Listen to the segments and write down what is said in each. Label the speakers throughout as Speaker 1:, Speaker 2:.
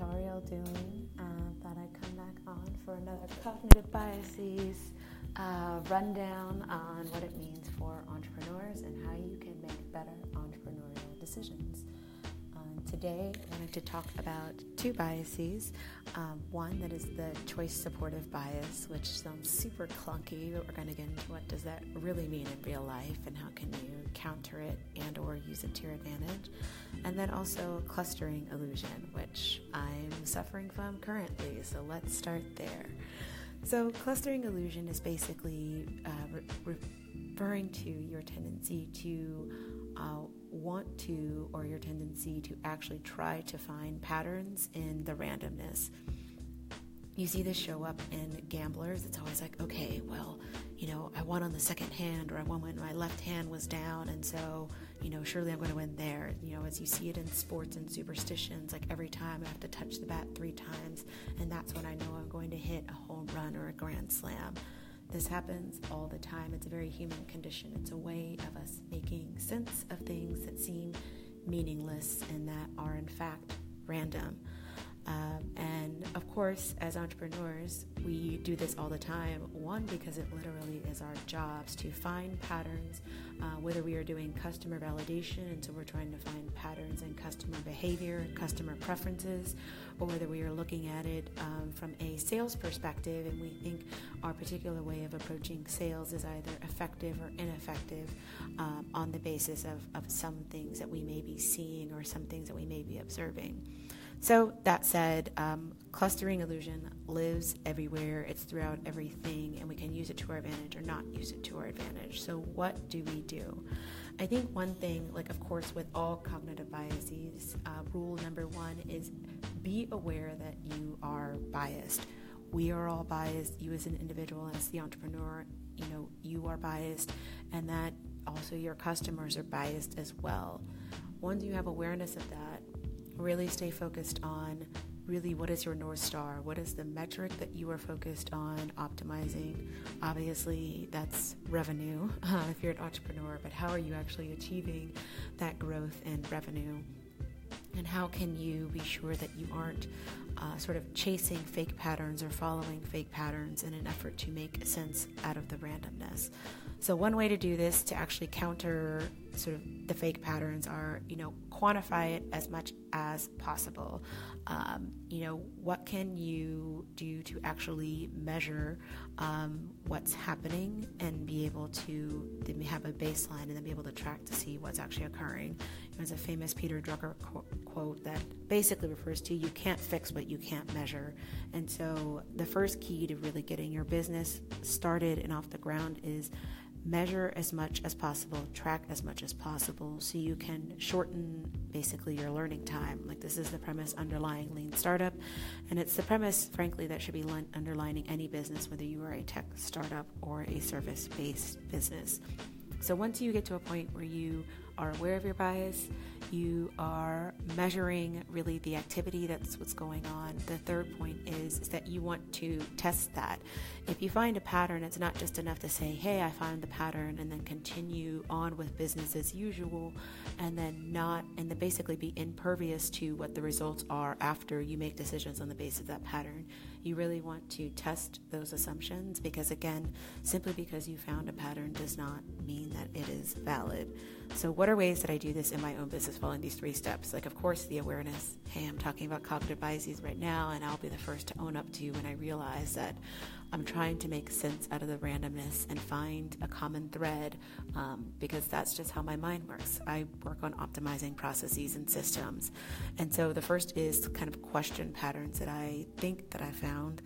Speaker 1: How are y'all doing? Uh, thought I'd come back on for another cognitive biases uh, rundown on what it means for entrepreneurs and how you can make better entrepreneurial decisions. Today, I wanted to talk about two biases. Um, one that is the choice supportive bias, which sounds super clunky, but we're going to get into what does that really mean in real life and how can you counter it and or use it to your advantage. And then also clustering illusion, which I'm suffering from currently. So let's start there. So clustering illusion is basically uh, re- referring to your tendency to uh, want to or your tendency to actually try to find patterns in the randomness. You see this show up in gamblers. It's always like, okay, well, you know, I won on the second hand, or I won when my left hand was down, and so, you know, surely I'm going to win there. You know, as you see it in sports and superstitions, like every time I have to touch the bat three times, and that's when I know I'm going to hit a home run or a grand slam. This happens all the time. It's a very human condition. It's a way of us making sense of things that seem meaningless and that are, in fact, random. Um, and of course, as entrepreneurs, we do this all the time. One, because it literally is our jobs to find patterns, uh, whether we are doing customer validation, and so we're trying to find patterns in customer behavior, customer preferences, or whether we are looking at it um, from a sales perspective and we think our particular way of approaching sales is either effective or ineffective um, on the basis of, of some things that we may be seeing or some things that we may be observing. So, that said, um, clustering illusion lives everywhere, it's throughout everything, and we can use it to our advantage or not use it to our advantage. So, what do we do? I think one thing, like, of course, with all cognitive biases, uh, rule number one is be aware that you are biased. We are all biased. You, as an individual, as the entrepreneur, you know, you are biased, and that also your customers are biased as well. Once you have awareness of that, really stay focused on really what is your North Star? What is the metric that you are focused on optimizing? Obviously, that's revenue uh, if you're an entrepreneur, but how are you actually achieving that growth in revenue? And how can you be sure that you aren't uh, sort of chasing fake patterns or following fake patterns in an effort to make sense out of the randomness? So, one way to do this to actually counter sort of the fake patterns are, you know, quantify it as much as possible. Um, you know, what can you do to actually measure um, what's happening and be able to then have a baseline and then be able to track to see what's actually occurring? There's a famous Peter Drucker qu- quote that basically refers to you can't fix what you can't measure. And so, the first key to really getting your business started and off the ground is measure as much as possible, track as much as possible so you can shorten basically your learning time. Like, this is the premise underlying lean startup, and it's the premise, frankly, that should be underlining any business, whether you are a tech startup or a service based business. So, once you get to a point where you are aware of your bias, you are measuring really the activity that's what's going on. The third point is, is that you want to test that. If you find a pattern, it's not just enough to say, hey, I found the pattern, and then continue on with business as usual, and then not, and then basically be impervious to what the results are after you make decisions on the basis of that pattern. You really want to test those assumptions because, again, simply because you found a pattern does not mean that it is valid. So, what are ways that I do this in my own business following these three steps? Like, of course, the awareness. Hey, I'm talking about cognitive biases right now, and I'll be the first to own up to you when I realize that I'm trying to make sense out of the randomness and find a common thread um, because that's just how my mind works. I work on optimizing processes and systems. And so, the first is kind of question patterns that I think that I found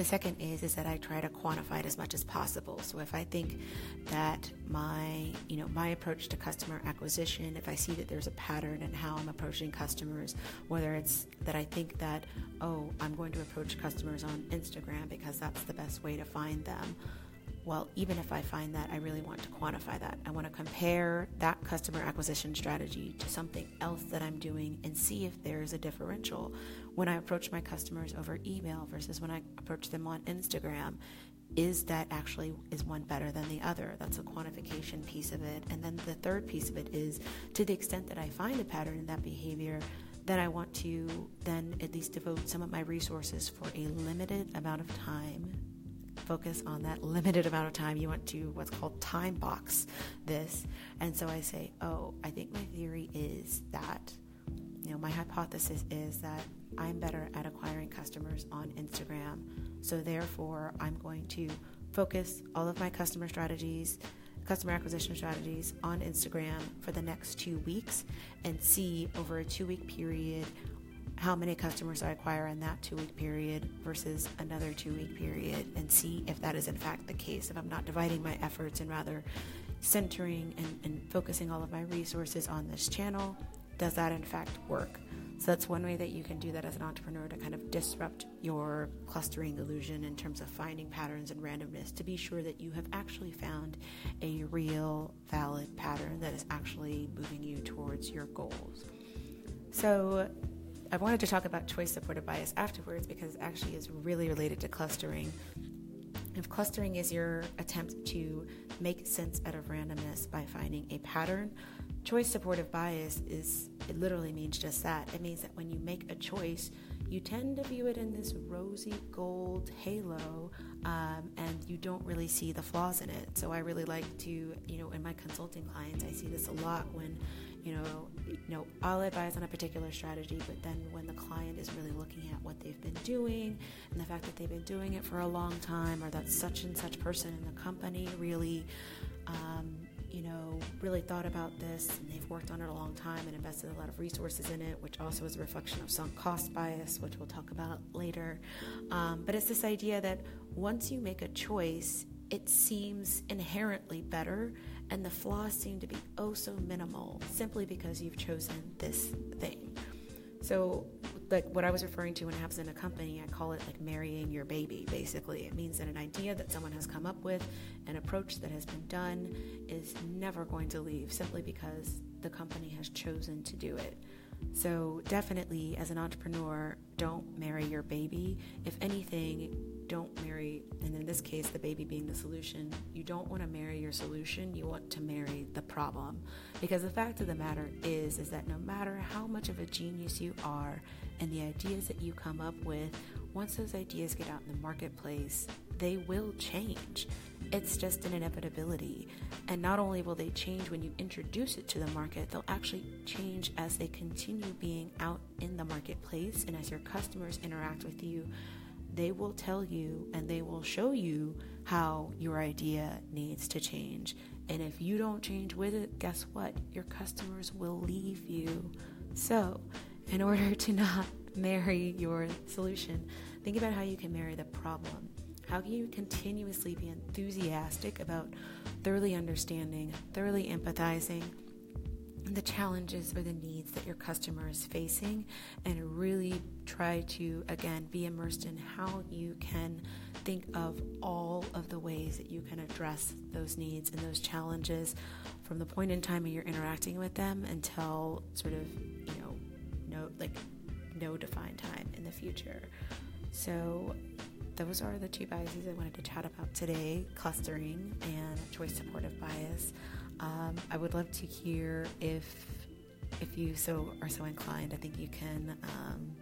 Speaker 1: the second is is that I try to quantify it as much as possible. So if I think that my, you know, my approach to customer acquisition, if I see that there's a pattern in how I'm approaching customers, whether it's that I think that, oh, I'm going to approach customers on Instagram because that's the best way to find them, well, even if I find that, I really want to quantify that. I want to compare that customer acquisition strategy to something else that I'm doing and see if there's a differential. When I approach my customers over email versus when I approach them on Instagram, is that actually is one better than the other that's a quantification piece of it and then the third piece of it is to the extent that i find a pattern in that behavior then I want to then at least devote some of my resources for a limited amount of time. Focus on that limited amount of time. You want to what's called time box this. And so I say, oh, I think my theory is that, you know, my hypothesis is that I'm better at acquiring customers on Instagram. So therefore, I'm going to focus all of my customer strategies customer acquisition strategies on Instagram for the next two weeks and see over a two week period how many customers I acquire in that two week period versus another two week period and see if that is in fact the case. If I'm not dividing my efforts and rather centering and, and focusing all of my resources on this channel, does that in fact work? So that's one way that you can do that as an entrepreneur to kind of disrupt your clustering illusion in terms of finding patterns and randomness to be sure that you have actually found a real valid pattern that is actually moving you towards your goals. So I wanted to talk about choice supported bias afterwards because it actually is really related to clustering. If clustering is your attempt to make sense out of randomness by finding a pattern, choice supportive bias is it literally means just that it means that when you make a choice you tend to view it in this rosy gold halo um, and you don't really see the flaws in it. So i really like to you know in my consulting clients i see this a lot when you know you know i'll advise on a particular strategy but then when the client is really looking at what they've been doing and the fact that they've been doing it for a long time or that such and such person in the company really um, you know, really thought about this and they've worked on it a long time and invested a lot of resources in it, which also is a reflection of sunk cost bias, which we'll talk about later. Um, but it's this idea that once you make a choice, it seems inherently better and the flaws seem to be oh so minimal simply because you've chosen this thing. So like what I was referring to when it happens in a company, I call it like marrying your baby, basically. It means that an idea that someone has come up with, an approach that has been done, is never going to leave simply because the company has chosen to do it. So, definitely, as an entrepreneur, don't your baby. If anything, don't marry, and in this case, the baby being the solution, you don't want to marry your solution, you want to marry the problem. Because the fact of the matter is, is that no matter how much of a genius you are and the ideas that you come up with, once those ideas get out in the marketplace, they will change. It's just an inevitability. And not only will they change when you introduce it to the market, they'll actually change as they continue being out in the marketplace and as your customers interact with you. They will tell you and they will show you how your idea needs to change. And if you don't change with it, guess what? Your customers will leave you. So, in order to not marry your solution, think about how you can marry the problem. How can you continuously be enthusiastic about thoroughly understanding, thoroughly empathizing the challenges or the needs that your customer is facing and really try to, again, be immersed in how you can think of all of the ways that you can address those needs and those challenges from the point in time when you're interacting with them until sort of, no defined time in the future. So those are the two biases I wanted to chat about today clustering and choice supportive bias. Um, I would love to hear if if you so are so inclined. I think you can um,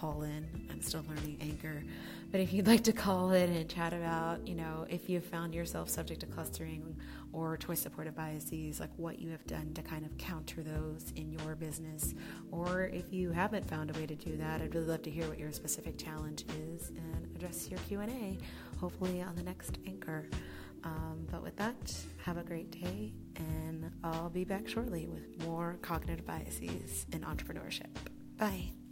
Speaker 1: call in. I'm still learning Anchor, but if you'd like to call in and chat about, you know, if you've found yourself subject to clustering or choice supportive biases, like what you have done to kind of counter those in your business, or if you haven't found a way to do that, I'd really love to hear what your specific challenge is and address your Q and A, hopefully on the next Anchor. Um, but with that, have a great day, and I'll be back shortly with more cognitive biases in entrepreneurship. Bye.